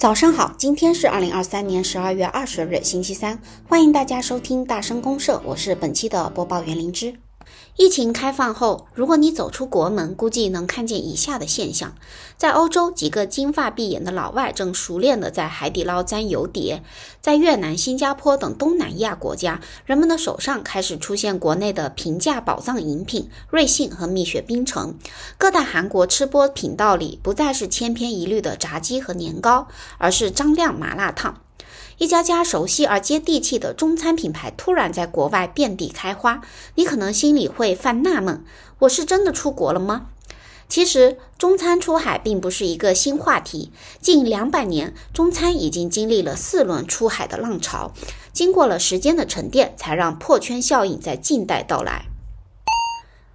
早上好，今天是二零二三年十二月二十日，星期三，欢迎大家收听大声公社，我是本期的播报员灵芝。疫情开放后，如果你走出国门，估计能看见以下的现象：在欧洲，几个金发碧眼的老外正熟练地在海底捞沾油碟；在越南、新加坡等东南亚国家，人们的手上开始出现国内的平价宝藏饮品瑞幸和蜜雪冰城；各大韩国吃播频道里不再是千篇一律的炸鸡和年糕，而是张亮麻辣烫。一家家熟悉而接地气的中餐品牌突然在国外遍地开花，你可能心里会犯纳闷：我是真的出国了吗？其实，中餐出海并不是一个新话题，近两百年，中餐已经经历了四轮出海的浪潮，经过了时间的沉淀，才让破圈效应在近代到来。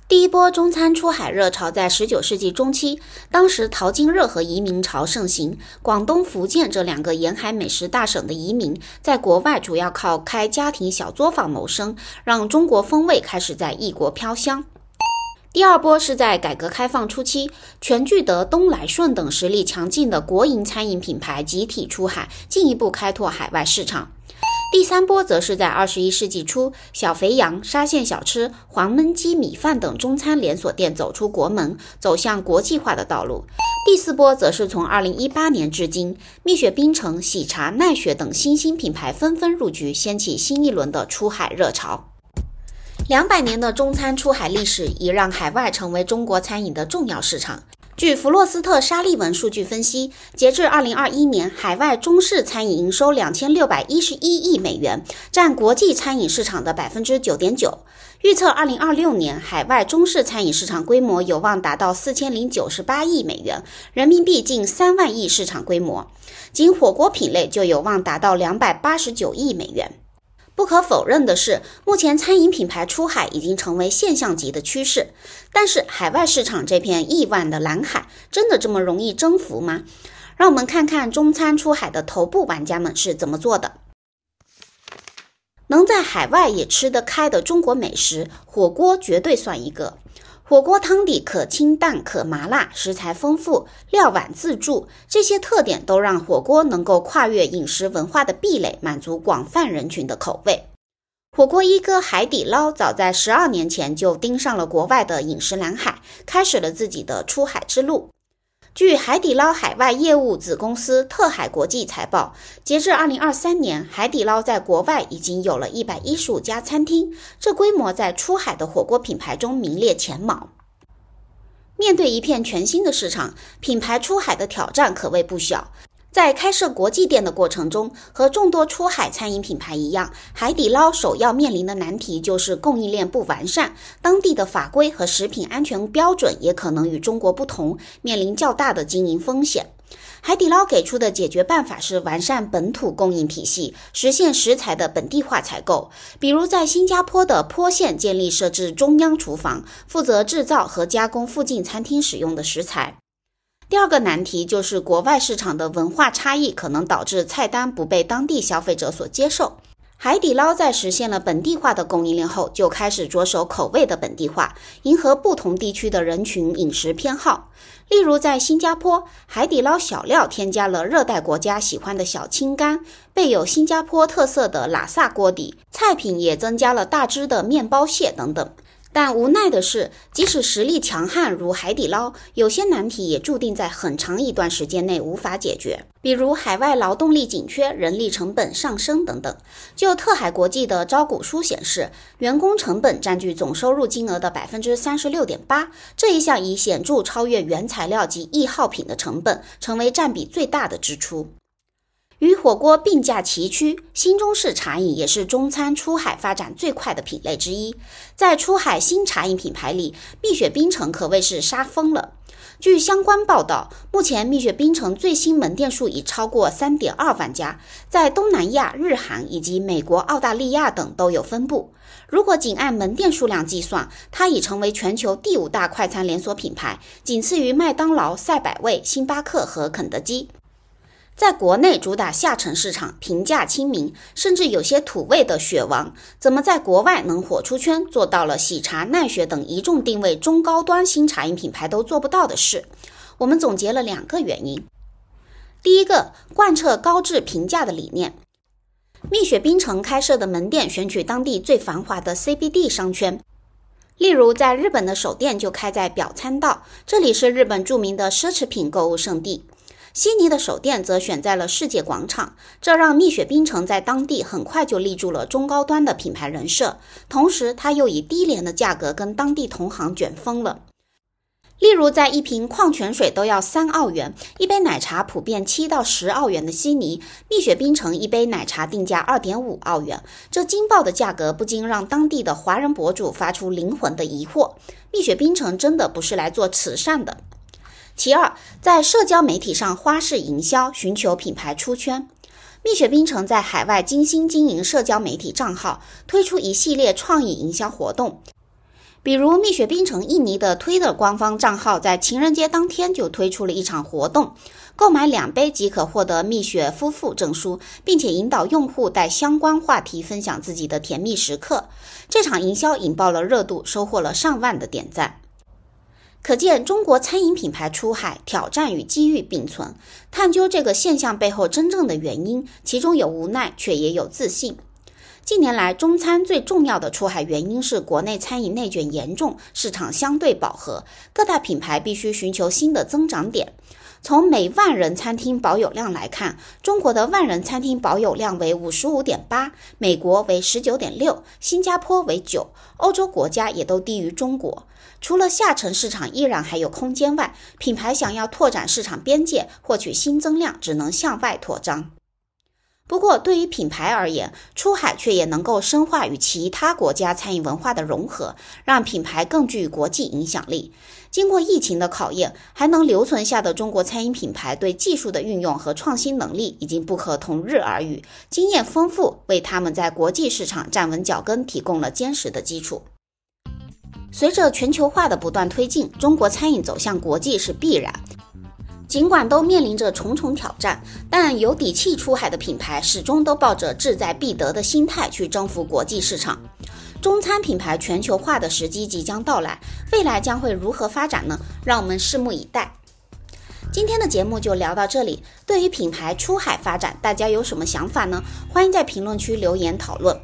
第一波中餐出海热潮在十九世纪中期，当时淘金热和移民潮盛行，广东、福建这两个沿海美食大省的移民在国外主要靠开家庭小作坊谋生，让中国风味开始在异国飘香。第二波是在改革开放初期，全聚德、东来顺等实力强劲的国营餐饮品牌集体出海，进一步开拓海外市场。第三波则是在二十一世纪初，小肥羊、沙县小吃、黄焖鸡米饭等中餐连锁店走出国门，走向国际化的道路。第四波则是从二零一八年至今，蜜雪冰城、喜茶、奈雪等新兴品牌纷纷入局，掀起新一轮的出海热潮。两百年的中餐出海历史，已让海外成为中国餐饮的重要市场。据弗洛斯特沙利文数据分析，截至二零二一年，海外中式餐饮营收两千六百一十一亿美元，占国际餐饮市场的百分之九点九。预测二零二六年，海外中式餐饮市场规模有望达到四千零九十八亿美元，人民币近三万亿市场规模。仅火锅品类就有望达到两百八十九亿美元。不可否认的是，目前餐饮品牌出海已经成为现象级的趋势。但是，海外市场这片亿万的蓝海，真的这么容易征服吗？让我们看看中餐出海的头部玩家们是怎么做的。能在海外也吃得开的中国美食，火锅绝对算一个。火锅汤底可清淡可麻辣，食材丰富，料碗自助，这些特点都让火锅能够跨越饮食文化的壁垒，满足广泛人群的口味。火锅一哥海底捞早在十二年前就盯上了国外的饮食蓝海，开始了自己的出海之路。据海底捞海外业务子公司特海国际财报，截至二零二三年，海底捞在国外已经有了一百一十五家餐厅，这规模在出海的火锅品牌中名列前茅。面对一片全新的市场，品牌出海的挑战可谓不小。在开设国际店的过程中，和众多出海餐饮品牌一样，海底捞首要面临的难题就是供应链不完善，当地的法规和食品安全标准也可能与中国不同，面临较大的经营风险。海底捞给出的解决办法是完善本土供应体系，实现食材的本地化采购，比如在新加坡的坡县建立设置中央厨房，负责制造和加工附近餐厅使用的食材。第二个难题就是国外市场的文化差异可能导致菜单不被当地消费者所接受。海底捞在实现了本地化的供应链后，就开始着手口味的本地化，迎合不同地区的人群饮食偏好。例如，在新加坡，海底捞小料添加了热带国家喜欢的小青柑，备有新加坡特色的拉萨锅底，菜品也增加了大只的面包蟹等等。但无奈的是，即使实力强悍如海底捞，有些难题也注定在很长一段时间内无法解决。比如海外劳动力紧缺、人力成本上升等等。就特海国际的招股书显示，员工成本占据总收入金额的百分之三十六点八，这一项已显著超越原材料及易耗品的成本，成为占比最大的支出。与火锅并驾齐驱，新中式茶饮也是中餐出海发展最快的品类之一。在出海新茶饮品牌里，蜜雪冰城可谓是杀疯了。据相关报道，目前蜜雪冰城最新门店数已超过三点二万家，在东南亚、日韩以及美国、澳大利亚等都有分布。如果仅按门店数量计算，它已成为全球第五大快餐连锁品牌，仅次于麦当劳、赛百味、星巴克和肯德基。在国内主打下沉市场，平价亲民，甚至有些土味的雪王，怎么在国外能火出圈，做到了喜茶、奈雪等一众定位中高端新茶饮品牌都做不到的事？我们总结了两个原因。第一个，贯彻高质平价的理念。蜜雪冰城开设的门店选取当地最繁华的 CBD 商圈，例如在日本的首店就开在表参道，这里是日本著名的奢侈品购物圣地。悉尼的首店则选在了世界广场，这让蜜雪冰城在当地很快就立住了中高端的品牌人设。同时，它又以低廉的价格跟当地同行卷疯了。例如，在一瓶矿泉水都要三澳元，一杯奶茶普遍七到十澳元的悉尼，蜜雪冰城一杯奶茶定价二点五澳元，这惊爆的价格不禁让当地的华人博主发出灵魂的疑惑：蜜雪冰城真的不是来做慈善的？其二，在社交媒体上花式营销，寻求品牌出圈。蜜雪冰城在海外精心经营社交媒体账号，推出一系列创意营销活动。比如，蜜雪冰城印尼的推特官方账号在情人节当天就推出了一场活动，购买两杯即可获得蜜雪夫妇证书，并且引导用户带相关话题分享自己的甜蜜时刻。这场营销引爆了热度，收获了上万的点赞。可见，中国餐饮品牌出海挑战与机遇并存。探究这个现象背后真正的原因，其中有无奈，却也有自信。近年来，中餐最重要的出海原因是国内餐饮内卷严重，市场相对饱和，各大品牌必须寻求新的增长点。从每万人餐厅保有量来看，中国的万人餐厅保有量为五十五点八，美国为十九点六，新加坡为九，欧洲国家也都低于中国。除了下沉市场依然还有空间外，品牌想要拓展市场边界，获取新增量，只能向外扩张。不过，对于品牌而言，出海却也能够深化与其他国家餐饮文化的融合，让品牌更具国际影响力。经过疫情的考验，还能留存下的中国餐饮品牌对技术的运用和创新能力已经不可同日而语，经验丰富，为他们在国际市场站稳脚跟提供了坚实的基础。随着全球化的不断推进，中国餐饮走向国际是必然。尽管都面临着重重挑战，但有底气出海的品牌始终都抱着志在必得的心态去征服国际市场。中餐品牌全球化的时机即将到来，未来将会如何发展呢？让我们拭目以待。今天的节目就聊到这里。对于品牌出海发展，大家有什么想法呢？欢迎在评论区留言讨论。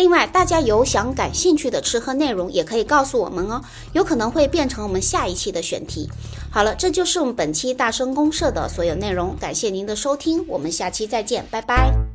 另外，大家有想感兴趣的吃喝内容，也可以告诉我们哦，有可能会变成我们下一期的选题。好了，这就是我们本期大声公社的所有内容，感谢您的收听，我们下期再见，拜拜。